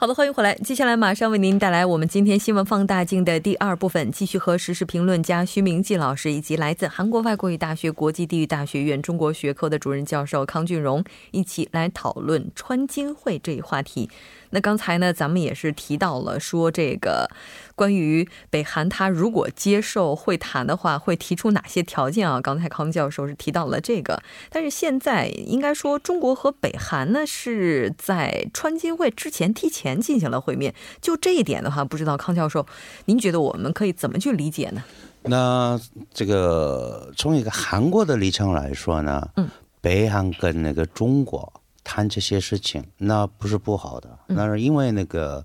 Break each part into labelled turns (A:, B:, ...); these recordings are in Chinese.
A: 好的，欢迎回来。接下来马上为您带来我们今天新闻放大镜的第二部分，继续和时事评论家徐明季老师以及来自韩国外国语大学国际地域大学院中国学科的主任教授康俊荣一起来讨论川金会这一话题。那刚才呢，咱们也是提到了说这个关于北韩，他如果接受会谈的话，会提出哪些条件啊？刚才康教授是提到了这个，但是现在应该说中国和北韩呢是在川金会之前提前进行了会面，就这一点的话，不知道康教授，您觉得我们可以怎么去理解呢？
B: 那这个从一个韩国的立场来说呢，嗯，北韩跟那个中国。谈这些事情，那不是不好的，那是因为那个，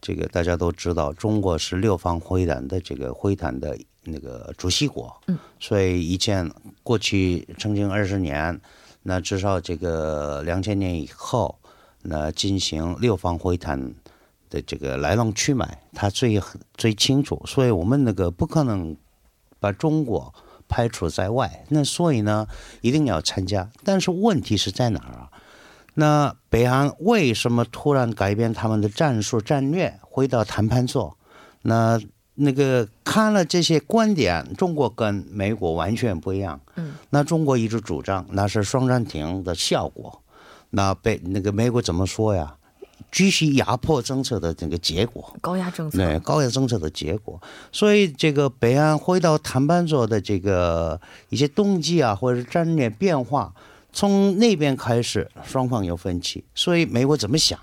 B: 这个大家都知道，中国是六方会谈的这个会谈的那个主席国，嗯，所以以前过去曾经二十年，那至少这个两千年以后，那进行六方会谈的这个来龙去脉，他最最清楚，所以我们那个不可能把中国排除在外，那所以呢，一定要参加，但是问题是在哪儿啊？那北韩为什么突然改变他们的战术战略，回到谈判桌？那那个看了这些观点，中国跟美国完全不一样。嗯，那中国一直主张那是双暂停的效果。那北那个美国怎么说呀？继续压迫政策的这个结果，
A: 高压政策，
B: 对高压政策的结果。所以这个北韩回到谈判桌的这个一些动机啊，或者是战略变化。从那边开始，双方有分歧，所以美国怎么想？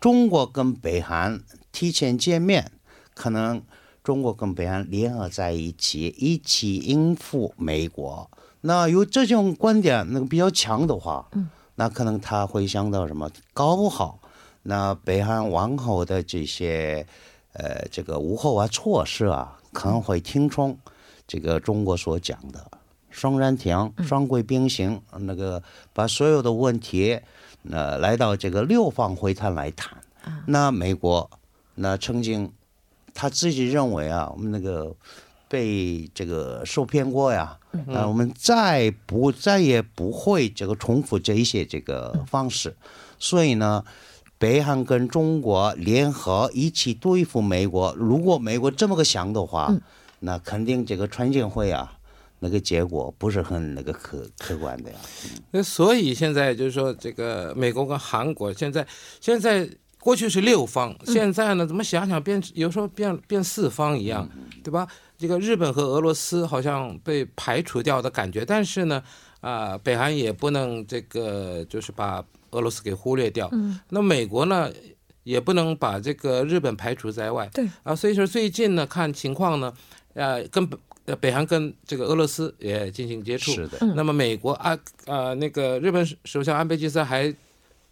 B: 中国跟北韩提前见面，可能中国跟北韩联合在一起，一起应付美国。那有这种观点，那个比较强的话，嗯，那可能他会想到什么？搞不好，那北韩往后的这些，呃，这个无后啊措施啊，可能会听从这个中国所讲的。双人停，双轨并行，那个把所有的问题，呃，来到这个六方会谈来谈。那美国，那曾经他自己认为啊，我们那个被这个受骗过呀，那我们再不再也不会这个重复这一些这个方式。所以呢，北韩跟中国联合一起对付美国。如果美国这么个想的话，那肯定这个川建会啊。那个结果不是很那个客客观的呀。
C: 那所以现在就是说，这个美国跟韩国现在现在过去是六方，现在呢怎么想想变有时候变变四方一样，对吧？这个日本和俄罗斯好像被排除掉的感觉，但是呢，啊，北韩也不能这个就是把俄罗斯给忽略掉。嗯。那美国呢也不能把这个日本排除在外。
A: 对。
C: 啊，所以说最近呢看情况呢，呃，跟。呃，北韩跟这个俄罗斯也进行接触。
B: 是的。
C: 那么美国啊，呃，那个日本首相安倍晋三还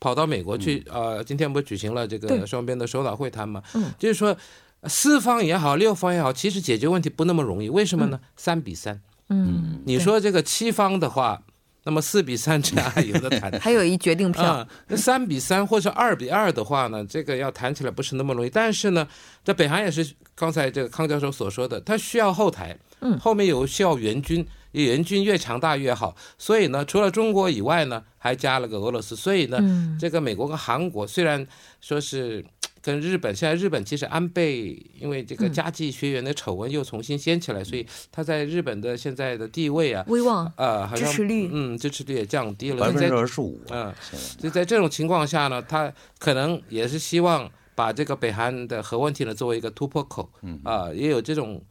C: 跑到美国去，呃，今天不举行了这个双边的首脑会谈嘛？嗯。就是说，四方也好，六方也好，其实解决问题不那么容易。为什么呢？三比三。嗯。你说这个七方的话。那么四比三这样还 有的谈，
A: 还有一决定票。
C: 那三比三或者二比二的话呢，这个要谈起来不是那么容易。但是呢，在北韩也是刚才这个康教授所说的，他需要后台，嗯，后面有需要援军，援军越强大越好。所以呢，除了中国以外呢，还加了个俄罗斯。所以呢，这个美国跟韩国虽然说是。跟日本，现在日本其实安倍因为这个家计学员的丑闻又重新掀起来，所以他在日本的现在的地位啊，
A: 威望
C: 啊，
A: 支持率，
C: 嗯，支持率也降低了
B: 百分之二十五。
C: 嗯，所以在这种情况下呢，他可能也是希望把这个北韩的核问题呢作为一个突破口，嗯啊，也有这种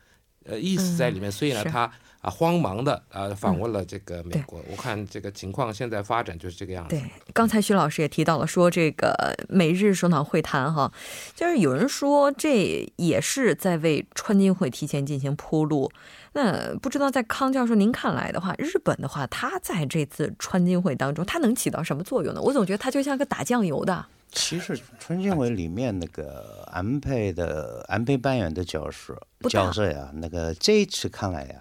C: 呃意思在里面，所以呢，他。啊，慌忙的啊，访问了这个美国。我看这个情况现在发展就是这个样子。
A: 对，刚才徐老师也提到了，说这个美日首脑会谈哈，就是有人说这也是在为川金会提前进行铺路。那不知道在康教授您看来的话，日本的话，他在这次川金会当中，他能起到什么作用呢？我总觉得他就像个打酱油的。
B: 其实川金会里面那个安倍的安倍扮演的角色角色呀，那个这一次看来呀，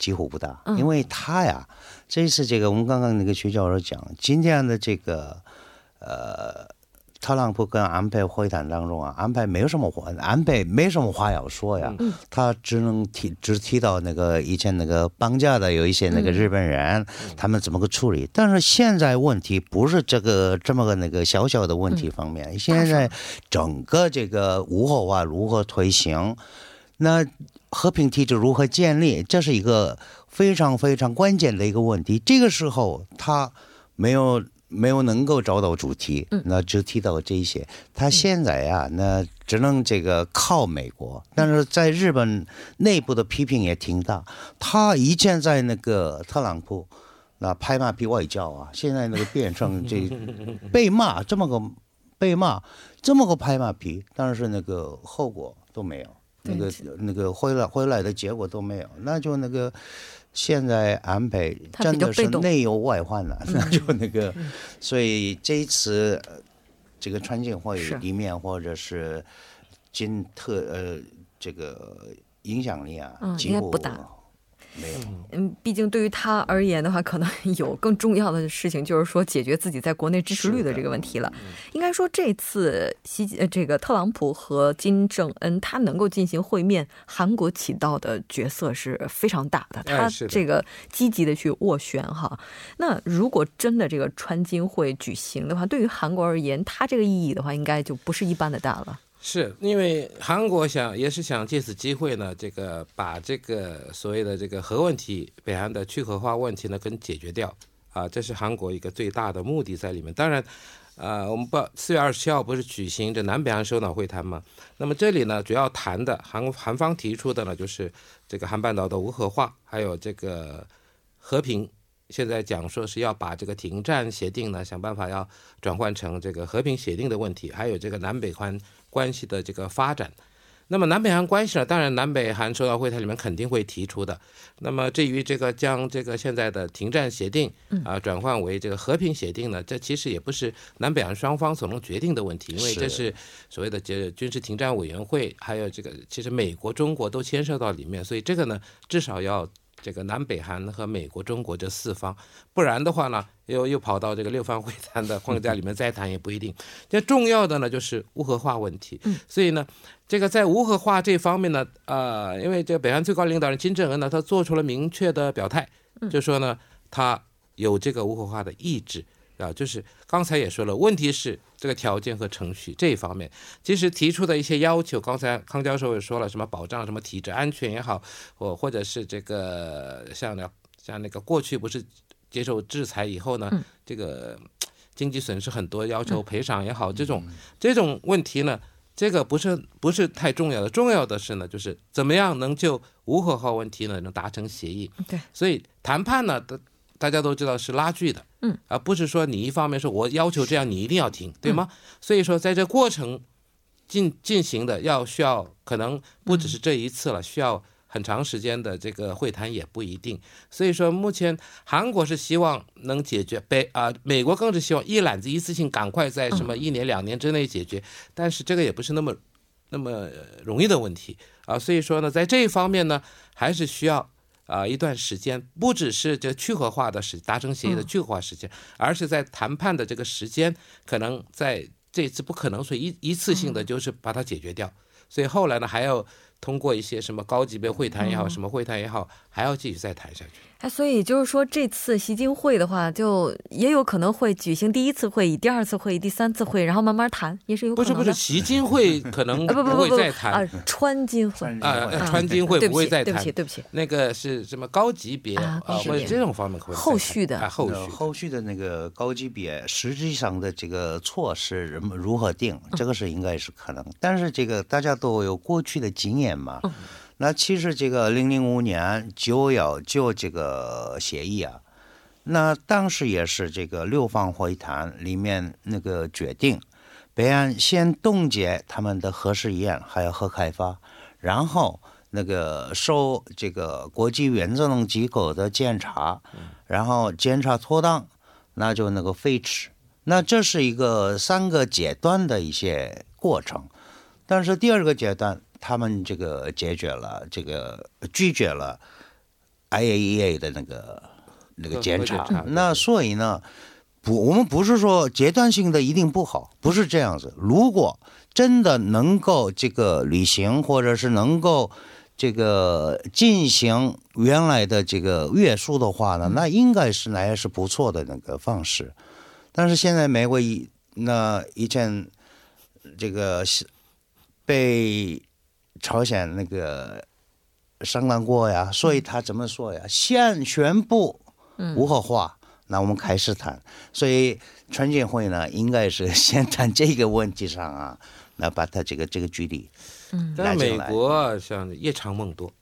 B: 几乎不大，
A: 嗯
B: 因为他呀，这一次这个我们刚刚那个徐教授讲，今天的这个呃。特朗普跟安倍会谈当中啊，安倍没有什么话，安倍没什么话要说呀，他只能提只提到那个以前那个绑架的有一些那个日本人，他们怎么个处理。但是现在问题不是这个这么个那个小小的问题方面，现在整个这个无核化如何推行，那和平体制如何建立，这是一个非常非常关键的一个问题。这个时候他没有。没有能够找到主题，那只提到这些。他现在呀，那只能这个靠美国，但是在日本内部的批评也挺大。他以前在那个特朗普那拍马屁外交啊，现在那个变成这 被骂这么个被骂这么个拍马屁，但是那个后果都没有，那个那个回来回来的结果都没有，那就那个。现在安倍真的是内忧外患了，那就那个，所以这一次呃这个川建会
A: 是
B: 里面或者是金特呃这个影响力啊，
A: 嗯
B: 几乎
A: 不大
B: 没有。
A: 嗯，毕竟对于他而言的话，可能有更重要的事情，就是说解决自己在国内支持率的这个问题了。应该说，这次习呃这个特朗普和金正恩他能够进行会面，韩国起到的角色是非常大的。他这个积极的去斡旋哈。那如果真的这个川金会举行的话，对于韩国而言，它这个意义的话，应该就不是一般的大了。
C: 是因为韩国想也是想借此机会呢，这个把这个所谓的这个核问题、北韩的去核化问题呢，跟解决掉啊，这是韩国一个最大的目的在里面。当然，呃，我们不四月二十七号不是举行这南北韩首脑会谈吗？那么这里呢，主要谈的韩韩方提出的呢，就是这个韩半岛的无核化，还有这个和平。现在讲说是要把这个停战协定呢，想办法要转换成这个和平协定的问题，还有这个南北韩关系的这个发展。那么南北韩关系呢，当然南北韩首脑会谈里面肯定会提出的。那么至于这个将这个现在的停战协定啊转换为这个和平协定呢，这其实也不是南北韩双方所能决定的问题，因为这是所谓的这军事停战委员会，还有这个其实美国、中国都牵涉到里面，所以这个呢至少要。这个南北韩和美国、中国这四方，不然的话呢，又又跑到这个六方会谈的框架里面再谈也不一定。这重要的呢就是无核化问题，所以呢，这个在无核化这方面呢，呃，因为这个北韩最高领导人金正恩呢，他做出了明确的表态，就说呢，他有这个无核化的意志。啊，就是刚才也说了，问题是这个条件和程序这一方面，其实提出的一些要求，刚才康教授也说了，什么保障什么体制安全也好，或或者是这个像那像那个过去不是接受制裁以后呢，这个经济损失很多，要求赔偿也好，这种这种问题呢，这个不是不是太重要的，重要的是呢，就是怎么样能就无核化问题呢能达成协议。
A: 对，
C: 所以谈判呢，大大家都知道是拉锯的，
A: 嗯，
C: 而不是说你一方面说我要求这样，你一定要听，对吗？所以说在这过程进进行的要需要可能不只是这一次了，需要很长时间的这个会谈也不一定。所以说目前韩国是希望能解决，北啊、美国更是希望一揽子一次性赶快在什么一年两年之内解决，但是这个也不是那么那么呃容易的问题啊。所以说呢，在这一方面呢，还是需要。啊、一段时间，不只是这去核化的时达成协议的去核化时间，而是在谈判的这个时间，可能在这次不可能说一一次性的就是把它解决掉，所以后来呢还要通过一些什么高级别会谈也好，什么会谈也好，还要继续再谈下去。
A: 哎，所以就是说，这次习金会的话，就也有可能会举行第一次会议、第二次会议、第三次会议，然后慢慢谈，也是有可能的。
C: 不是不是，习金会可能
A: 啊，不不不
C: 会
A: 不
C: 再谈
A: 啊，川金会
B: 川
C: 啊，
B: 金会
C: 川金会
A: 不
C: 会再谈
A: 对不起，。对不起，
C: 那个是什么高级别
A: 啊高级别
C: 或者这种方面会
A: 后续的
C: 啊，后
B: 呃
C: 续
B: 后续的那个高级别，实际上的这个措施人们如何定，这个是应该是可能。但是这个大家都有过去的经验嘛。那其实这个零零五年九幺九这个协议啊，那当时也是这个六方会谈里面那个决定，北岸先冻结他们的核试验还有核开发，然后那个受这个国际原子能机构的检查，然后检查妥当，那就那个废止。那这是一个三个阶段的一些过程，但是第二个阶段他们这个解决了这个拒绝了 IAEA 的那个那个检查那所以呢，不，我们不是说阶段性的一定不好，不是这样子。如果真的能够这个履行，或者是能够这个进行原来的这个约束的话呢，那应该是那也是不错的那个方式。但是现在美国以那以前这个是被朝鲜那个商量过呀，所以他怎么说呀？先宣布无核化，那我们开始谈。所以川建会呢，应该是先谈这个问题上啊，那把他这个这个距离嗯
C: 在美
B: 拉进来。
C: 国像夜长梦多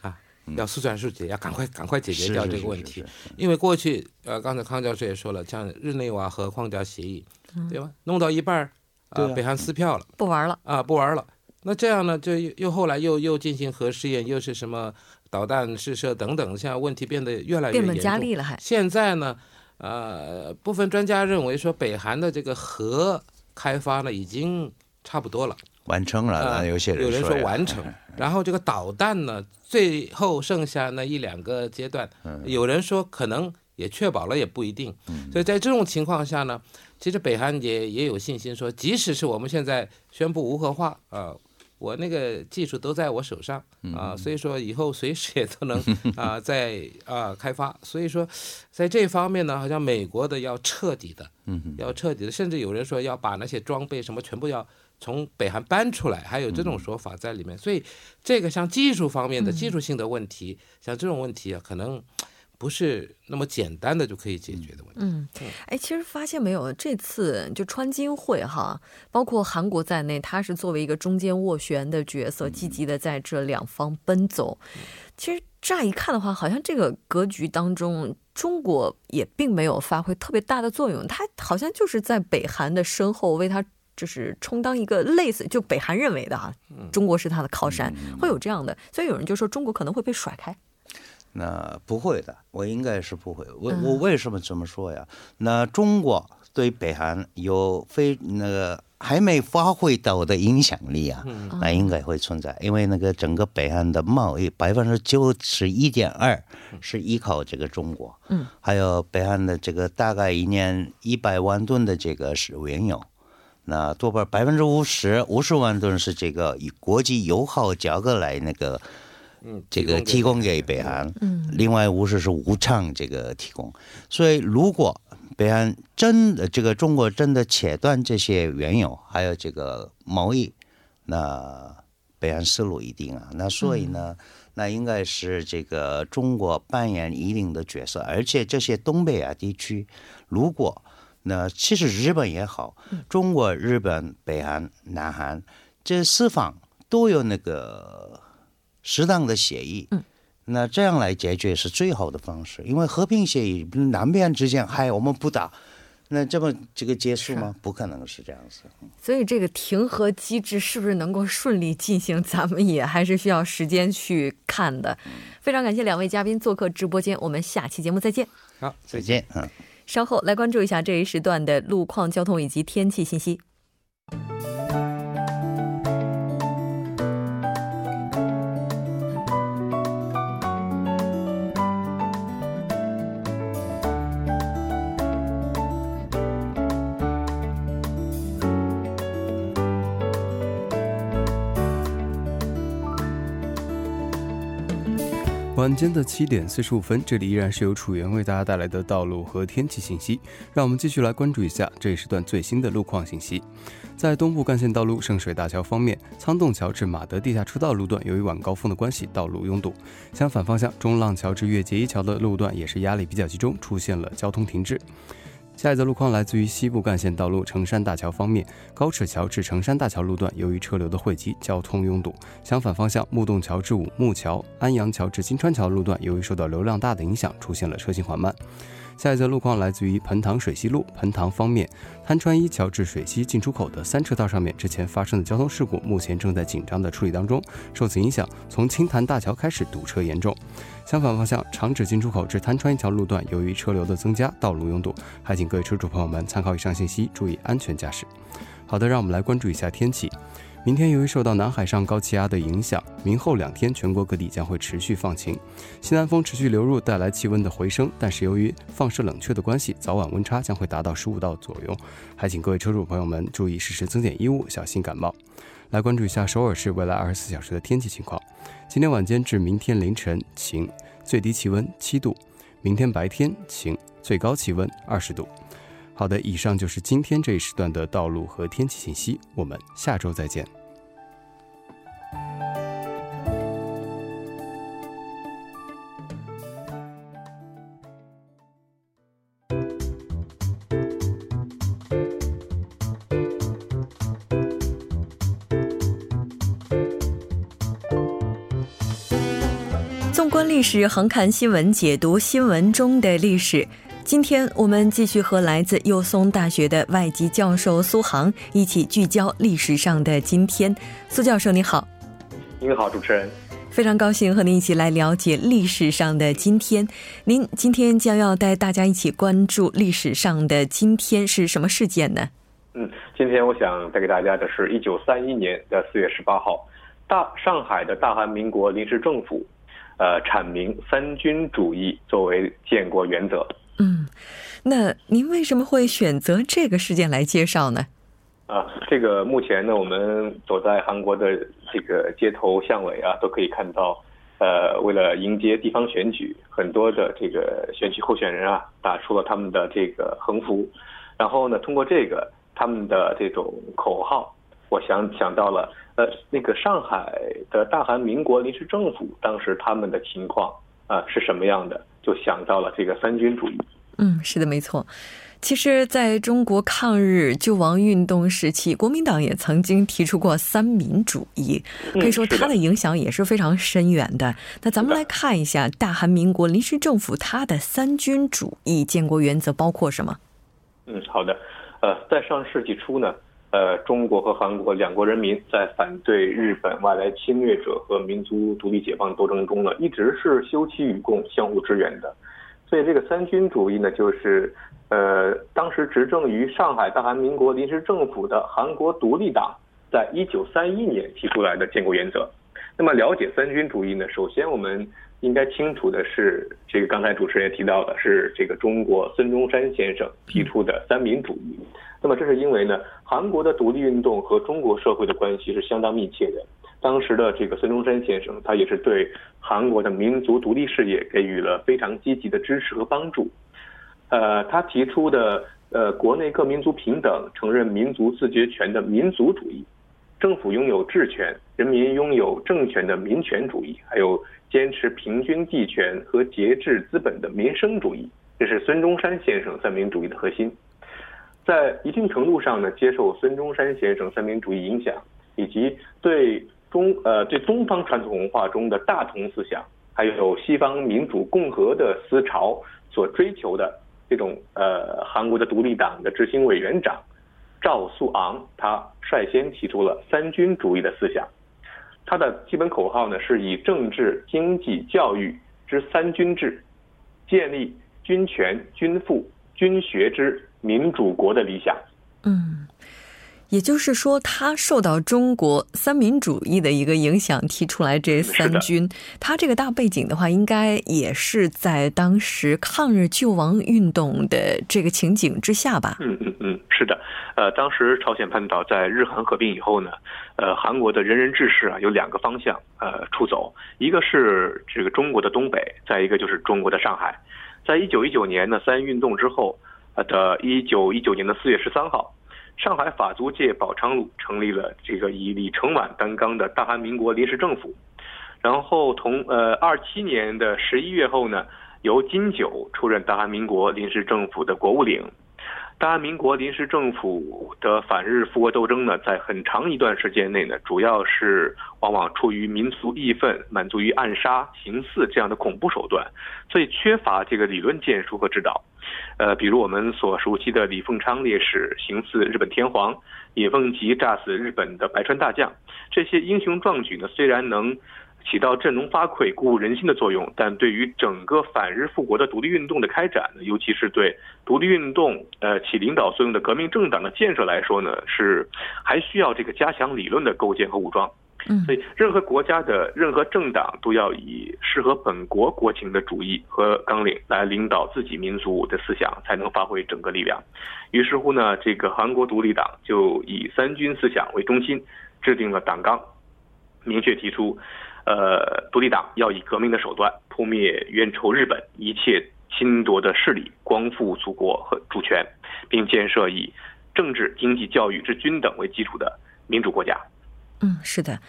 C: 啊，要速战速决，要赶快赶快解决掉这个问题
B: 是是是。
C: 因为过去呃，刚才康教授也说了，像日内瓦和框架协议，对吧？弄到一半儿，啊，
B: 对啊
C: 北韩撕票了
A: 不玩了。
C: 啊，不玩了。那这样呢，就又又后来又又进行核试验，又是什么导弹试射等等，现在问题变得越来越
A: 变本
C: 严重。
A: 加厉了还，
C: 现在呢，呃，部分专家认为说，北韩的这个核开发呢已经差不多了。
B: 完成了，
C: 啊
B: 有些人
C: 有人说完成，然后这个导弹呢，最后剩下那一两个阶段，
B: 嗯
C: 有人说可能也确保了，也不一定。所以在这种情况下呢，其实北韩也也有信心说，即使是我们现在宣布无核化啊。我那个技术都在我手上
B: 嗯
C: 啊，所以说以后随时也都能 啊在啊开发。所以说，在这方面呢，好像美国的要彻底的，
B: 嗯
C: 要彻底的，甚至有人说要把那些装备什么全部要从北韩搬出来，还有这种说法在里面。所以这个像技术方面的技术性的问题，像这种问题啊，可能不是那么简单的就可以解决的问题。
A: 嗯，哎，其实发现没有，这次就川金会哈，包括韩国在内，他是作为一个中间斡旋的角色，积极的在这两方奔走。其实乍一看的话，好像这个格局当中，中国也并没有发挥特别大的作用，它好像就是在北韩的身后为他。就是充当一个类似，就北韩认为的哈，中国是他的靠山，会有这样的，所以有人就说中国可能会被甩开。
B: 那不会的，我应该是不会。我
A: 嗯
B: 我为什么这么说呀？那中国对北韩有非那个还没发挥到的影响力啊，那应该会存在，因为那个整个北韩的贸易百分之九十一点二是依靠这个中国，
A: 嗯，
B: 还有北韩的这个大概一年一百万吨的这个是原油。那多半百分之五十五十万吨是这个以国际油耗价格来那个
C: 嗯，
B: 这个提供给北韩，
A: 嗯
B: 另外五十是无偿这个提供。所以如果北韩真的这个中国真的切断这些原油，还有这个贸易，那北韩思路一定啊。那所以呢，那应该是这个中国扮演一定的角色，而且这些东北亚地区，如果那其实日本也好，中国、日本、北韩、南韩这四方都有那个适当的协议。
A: 嗯
B: 那这样来解决是最好的方式，因为和平协议南边之间，嗨，我们不打，那这么这个结束吗？不可能是这样子。
A: 所以这个停和机制是不是能够顺利进行，咱们也还是需要时间去看的。非常感谢两位嘉宾做客直播间，我们下期节目再见。
C: 好，
B: 再见，嗯。
A: 稍后来关注一下这一时段的路况、交通以及天气信息。
D: 晚间的七点四十五分，这里依然是由楚源为大家带来的道路和天气信息。让我们继续来关注一下这也是段最新的路况信息。在东部干线道路圣水大桥方面，仓洞桥至马德地下车道路段由于晚高峰的关系，道路拥堵。相反方向，中浪桥至越界一桥的路段也是压力比较集中，出现了交通停滞。下一则路况来自于西部干线道路成山大桥方面，高尺桥至成山大桥路段由于车流的汇集，交通拥堵。相反方向，木洞桥至五木桥、安阳桥至金川桥路段由于受到流量大的影响，出现了车行缓慢。下一则路况来自于彭塘水西路彭塘方面，滩川一桥至水西进出口的三车道上面之前发生的交通事故，目前正在紧张的处理当中。受此影响，从青潭大桥开始堵车严重。相反方向，长址进出口至滩川一桥路段，由于车流的增加，道路拥堵，还请各位车主朋友们参考以上信息，注意安全驾驶。好的，让我们来关注一下天气。明天由于受到南海上高气压的影响，明后两天全国各地将会持续放晴，西南风持续流入，带来气温的回升。但是由于放射冷却的关系，早晚温差将会达到十五度左右，还请各位车主朋友们注意适时增减衣物，小心感冒。来关注一下首尔市未来二十四小时的天气情况：今天晚间至明天凌晨晴，最低气温七度；明天白天晴，最高气温二十度。好的，以上就是今天这一时段的道路和天气信息。我们下周再见。
A: 纵观历史，横看新闻，解读新闻中的历史。今天我们继续和来自幼松大学的外籍教授苏杭一起聚焦历史上的今天。苏教授你好，
E: 您好，主持人，
A: 非常高兴和您一起来了解历史上的今天。您今天将要带大家一起关注历史上的今天是什么事件呢？
E: 嗯，今天我想带给大家的是一九三一年的四月十八号，大上海的大韩民国临时政府，呃，阐明三军主义作为建国原则。
A: 嗯，那您为什么会选择这个事件来介绍呢？
E: 啊，这个目前呢，我们走在韩国的这个街头巷尾啊，都可以看到，呃，为了迎接地方选举，很多的这个选举候选人啊，打出了他们的这个横幅，然后呢，通过这个他们的这种口号，我想想到了，呃，那个上海的大韩民国临时政府当时他们的情况啊是什么样的？就想到了这个三军主义。
A: 嗯，是的，没错。其实，在中国抗日救亡运动时期，国民党也曾经提出过三民主义，可以说它的影响也是非常深远的。那咱们来看一下大韩民国临时政府它的三军主义建国原则包括什么？
E: 嗯，好的。呃，在上世纪初呢，呃，中国和韩国两国人民在反对日本外来侵略者和民族独立解放斗争中呢，一直是休戚与共、相互支援的。所以这个三军主义呢，就是呃，当时执政于上海大韩民国临时政府的韩国独立党，在一九三一年提出来的建国原则。那么了解三军主义呢，首先我们应该清楚的是，这个刚才主持人也提到的是这个中国孙中山先生提出的三民主义。那么这是因为呢，韩国的独立运动和中国社会的关系是相当密切的。当时的这个孙中山先生，他也是对韩国的民族独立事业给予了非常积极的支持和帮助。呃，他提出的呃国内各民族平等、承认民族自决权的民族主义，政府拥有治权、人民拥有政权的民权主义，还有坚持平均地权和节制资本的民生主义，这是孙中山先生三民主义的核心。在一定程度上呢，接受孙中山先生三民主义影响，以及对。中呃，对东方传统文化中的大同思想，还有西方民主共和的思潮所追求的这种呃，韩国的独立党的执行委员长赵素昂，他率先提出了三军主义的思想。他的基本口号呢，是以政治、经济、教育之三军制，建立军权、军富、军学之民主国的理想。
A: 嗯。也就是说，他受到中国三民主义的一个影响，提出来这三军。他这个大背景的话，应该也是在当时抗日救亡运动的这个情景之下吧？
E: 嗯嗯嗯，是的。呃，当时朝鲜半岛在日韩合并以后呢，呃，韩国的仁人志士啊有两个方向呃出走，一个是这个中国的东北，再一个就是中国的上海。在一九一九年呢三运动之后，呃的一九一九年的四月十三号。上海法租界宝昌路成立了这个以李承晚担纲的大韩民国临时政府，然后同呃二七年的十一月后呢，由金九出任大韩民国临时政府的国务领。大韩民国临时政府的反日复国斗争呢，在很长一段时间内呢，主要是往往出于民族义愤，满足于暗杀、行刺这样的恐怖手段，所以缺乏这个理论建树和指导。呃，比如我们所熟悉的李凤昌烈士行刺日本天皇，尹奉吉炸死日本的白川大将，这些英雄壮举呢，虽然能。起到振聋发聩、鼓舞人心的作用，但对于整个反日复国的独立运动的开展，尤其是对独立运动呃起领导作用的革命政党的建设来说呢，是还需要这个加强理论的构建和武装。
A: 嗯，
E: 所以任何国家的任何政党都要以适合本国国情的主义和纲领来领导自己民族的思想，才能发挥整个力量。于是乎呢，这个韩国独立党就以三军思想为中心，制定了党纲，明确提出。呃，独立党要以革命的手段扑灭冤仇日本一切侵夺的势力，光复祖国和主权，并建设以政治、经济、教育之均等为基础的民主国家。
A: 嗯，是的，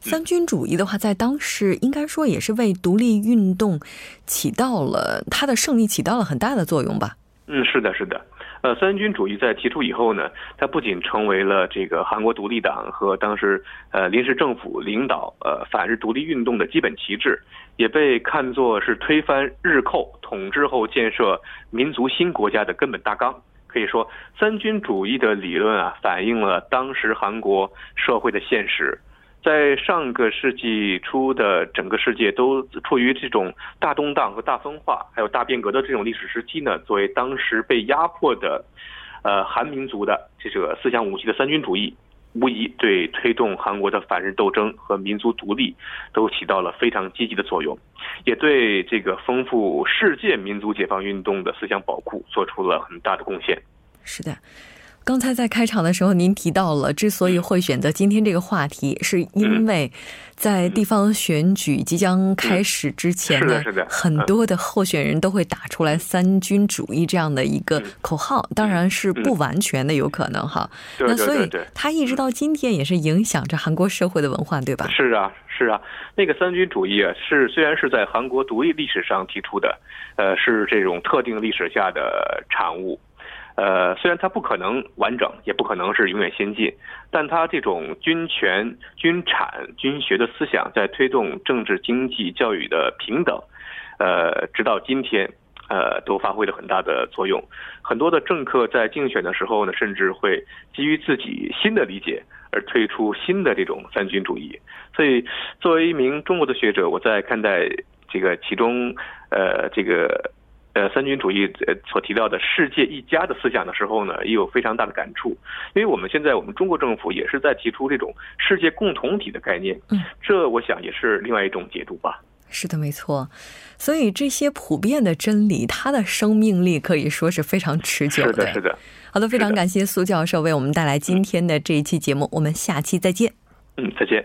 A: 三军主义的话，在当时应该说也是为独立运动起到了它的胜利起到了很大的作用吧？
E: 嗯，是的，是的。呃，三军主义在提出以后呢，它不仅成为了这个韩国独立党和当时呃临时政府领导呃反日独立运动的基本旗帜，也被看作是推翻日寇统治后建设民族新国家的根本大纲。可以说，三军主义的理论啊，反映了当时韩国社会的现实。在上个世纪初的整个世界都处于这种大动荡和大分化，还有大变革的这种历史时期呢，作为当时被压迫的，呃，韩民族的这个思想武器的三军主义，无疑对推动韩国的反日斗争和民族独立都起到了非常积极的作用，也对这个丰富世界民族解放运动的思想宝库做出了很大的贡献。
A: 是的。刚才在开场的时候，您提到了，之所以会选择今天这个话题，是因为在地方选举即将开始之前呢，很多的候选人都会打出来“三军主义”这样的一个口号，当然是不完全的，有可能哈。那所以，他一直到今天也是影响着韩国社会的文化，对吧？
E: 是啊，是啊，那个三军主义啊，是虽然是在韩国独立历史上提出的，呃，是这种特定历史下的产物。呃，虽然它不可能完整，也不可能是永远先进，但它这种军权、军产、军学的思想，在推动政治、经济、教育的平等，呃，直到今天，呃，都发挥了很大的作用。很多的政客在竞选的时候呢，甚至会基于自己新的理解而推出新的这种三军主义。所以，作为一名中国的学者，我在看待这个其中，呃，这个。呃，三军主义呃所提到的世界一家的思想的时候呢，也有非常大的感触，因为我们现在我们中国政府也是在提出这种世界共同体的概念，
A: 嗯，
E: 这我想也是另外一种解读吧。
A: 是的，没错。所以这些普遍的真理，它的生命力可以说是非常持久的。
E: 是的，是的。
A: 好的，非常感谢苏教授为我们带来今天的这一期节目，我们下期再见。
E: 嗯，再见。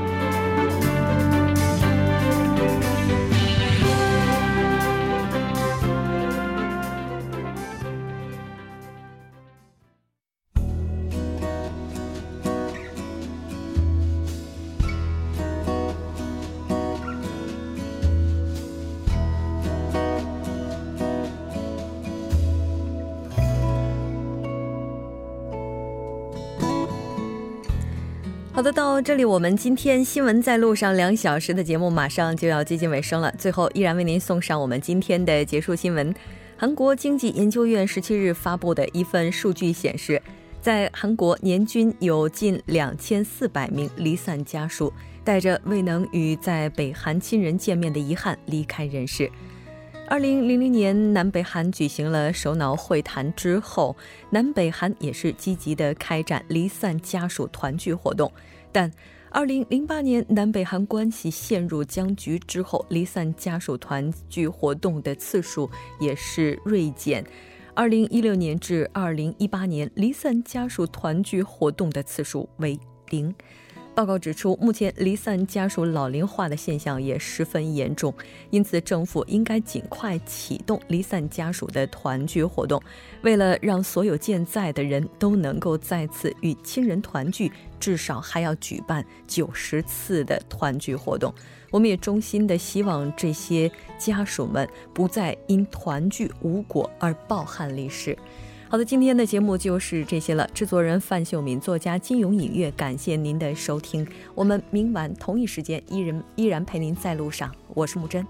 A: 到这里我们今天新闻在路上两小时的节目马上就要接近尾声了。最后，依然为您送上我们今天的结束新闻。韩国经济研究院十七日发布的一份数据显示，在韩国年均有近两千四百名离散家属带着未能与在北韩亲人见面的遗憾离开人世。二零零零年，南北韩举行了首脑会谈之后，南北韩也是积极的开展离散家属团聚活动。但二零零八年南北韩关系陷入僵局之后，离散家属团聚活动的次数也是锐减。二零一六年至二零一八年离散家属团聚活动的次数为零。报告指出，目前离散家属老龄化的现象也十分严重，因此政府应该尽快启动离散家属的团聚活动。为了让所有健在的人都能够再次与亲人团聚，至少还要举办九十次的团聚活动。我们也衷心的希望这些家属们不再因团聚无果而抱憾离世。好的，今天的节目就是这些了。制作人范秀敏，作家金勇影月，感谢您的收听。我们明晚同一时间依然依然陪您在路上。我是木真。